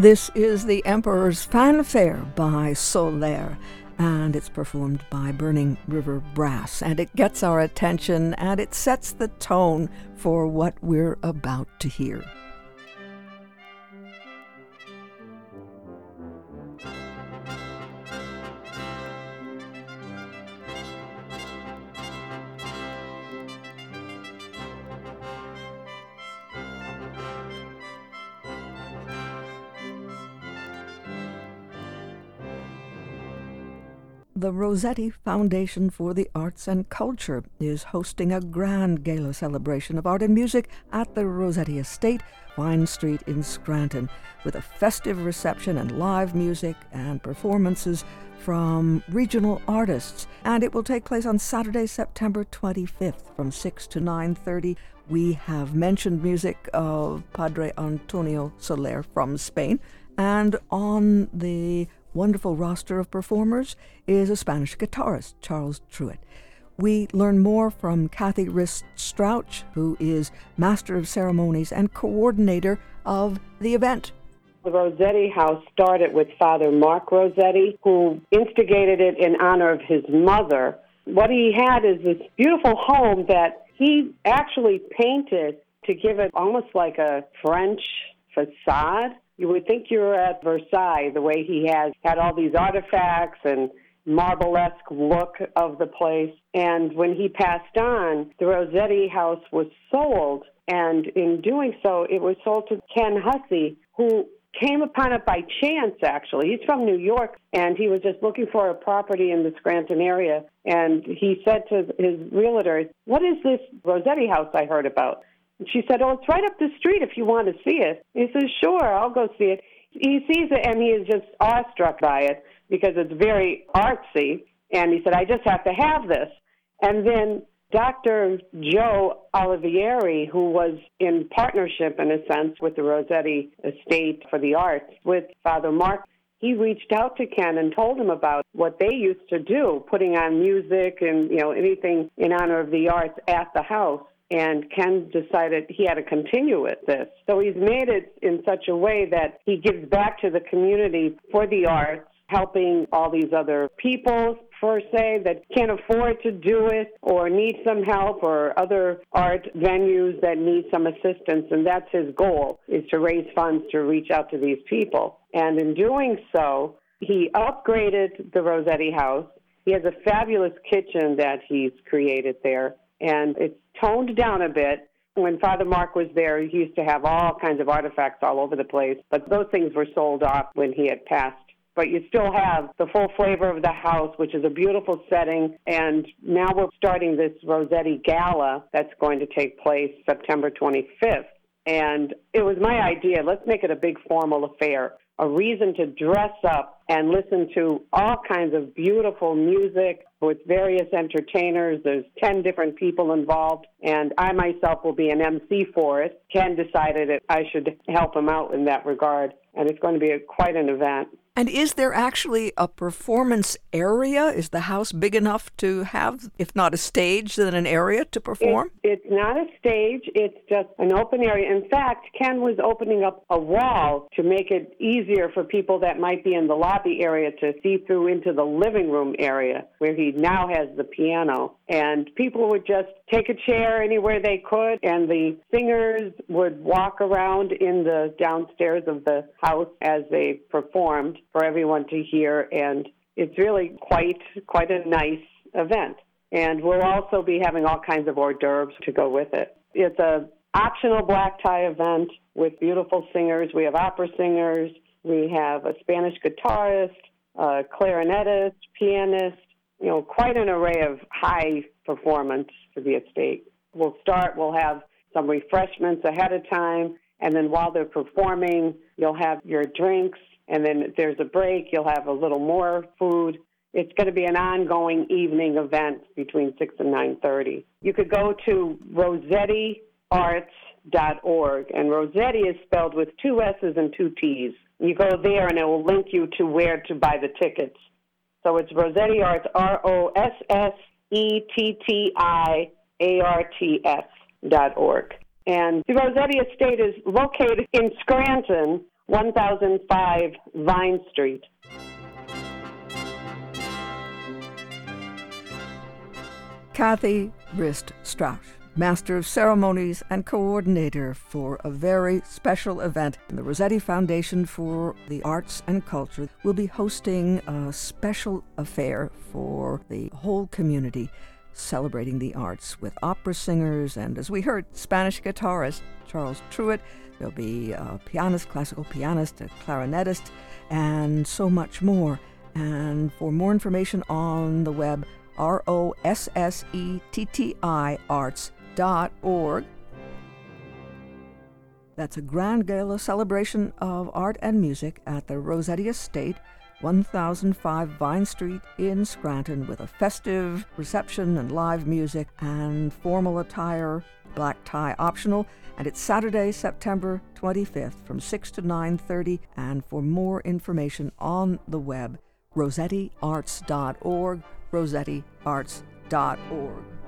This is The Emperor's Fanfare by Soler, and it's performed by Burning River Brass. And it gets our attention and it sets the tone for what we're about to hear. The Rossetti Foundation for the Arts and Culture is hosting a grand gala celebration of art and music at the Rossetti Estate, Vine Street in Scranton, with a festive reception and live music and performances from regional artists. And it will take place on Saturday, September 25th from 6 to 9:30. We have mentioned music of Padre Antonio Soler from Spain, and on the wonderful roster of performers is a Spanish guitarist, Charles Truitt. We learn more from Kathy Rist Strauch, who is Master of Ceremonies and coordinator of the event. The Rossetti House started with Father Mark Rossetti, who instigated it in honor of his mother. What he had is this beautiful home that he actually painted to give it almost like a French facade. You would think you were at Versailles, the way he has had all these artifacts and marble-esque look of the place. And when he passed on, the Rossetti house was sold. And in doing so, it was sold to Ken Hussey, who came upon it by chance, actually. He's from New York, and he was just looking for a property in the Scranton area. And he said to his realtor, What is this Rossetti house I heard about? And she said, Oh, it's right up the street if you want to see it. He says, Sure, I'll go see it. He sees it and he is just awestruck by it because it's very artsy. And he said, I just have to have this. And then Dr. Joe Olivieri, who was in partnership, in a sense, with the Rossetti Estate for the Arts, with Father Mark, he reached out to Ken and told him about what they used to do, putting on music and you know anything in honor of the arts at the house and Ken decided he had to continue with this. So he's made it in such a way that he gives back to the community for the arts, helping all these other people per se that can't afford to do it or need some help or other art venues that need some assistance. And that's his goal is to raise funds to reach out to these people. And in doing so he upgraded the Rossetti house. He has a fabulous kitchen that he's created there. And it's toned down a bit. When Father Mark was there, he used to have all kinds of artifacts all over the place, but those things were sold off when he had passed. But you still have the full flavor of the house, which is a beautiful setting. And now we're starting this Rossetti Gala that's going to take place September 25th. And it was my idea let's make it a big formal affair a reason to dress up and listen to all kinds of beautiful music with various entertainers. There's 10 different people involved, and I myself will be an MC for it. Ken decided that I should help him out in that regard, and it's going to be a, quite an event. And is there actually a performance area? Is the house big enough to have, if not a stage, then an area to perform? It, it's not a stage, it's just an open area. In fact, Ken was opening up a wall to make it easier for people that might be in the lobby area to see through into the living room area where he now has the piano. And people would just take a chair anywhere they could, and the singers would walk around in the downstairs of the house as they performed for everyone to hear, and it's really quite quite a nice event. And we'll also be having all kinds of hors d'oeuvres to go with it. It's a optional black tie event with beautiful singers. We have opera singers, we have a Spanish guitarist, a clarinetist, pianist, you know, quite an array of high performance for the estate. We'll start, we'll have some refreshments ahead of time, and then while they're performing, you'll have your drinks and then if there's a break, you'll have a little more food. It's going to be an ongoing evening event between 6 and 9.30. You could go to rossettiarts.org, and Rossetti is spelled with two S's and two T's. You go there, and it will link you to where to buy the tickets. So it's Rossetti Arts, R-O-S-S-E-T-T-I-A-R-T-S dot org. And the Rossetti Estate is located in Scranton, 1005 Vine Street. Kathy Rist Strauch, Master of Ceremonies and Coordinator for a very special event. The Rossetti Foundation for the Arts and Culture will be hosting a special affair for the whole community celebrating the arts with opera singers and, as we heard, Spanish guitarist Charles Truett. There'll be a pianist, classical pianist, a clarinetist, and so much more. And for more information on the web, R O S S E T T I That's a grand gala celebration of art and music at the Rossetti Estate 1005 Vine Street in Scranton with a festive reception and live music and formal attire, black tie optional, and it's Saturday, September 25th from 6 to 9:30 and for more information on the web rossettiarts.org rossettiarts.org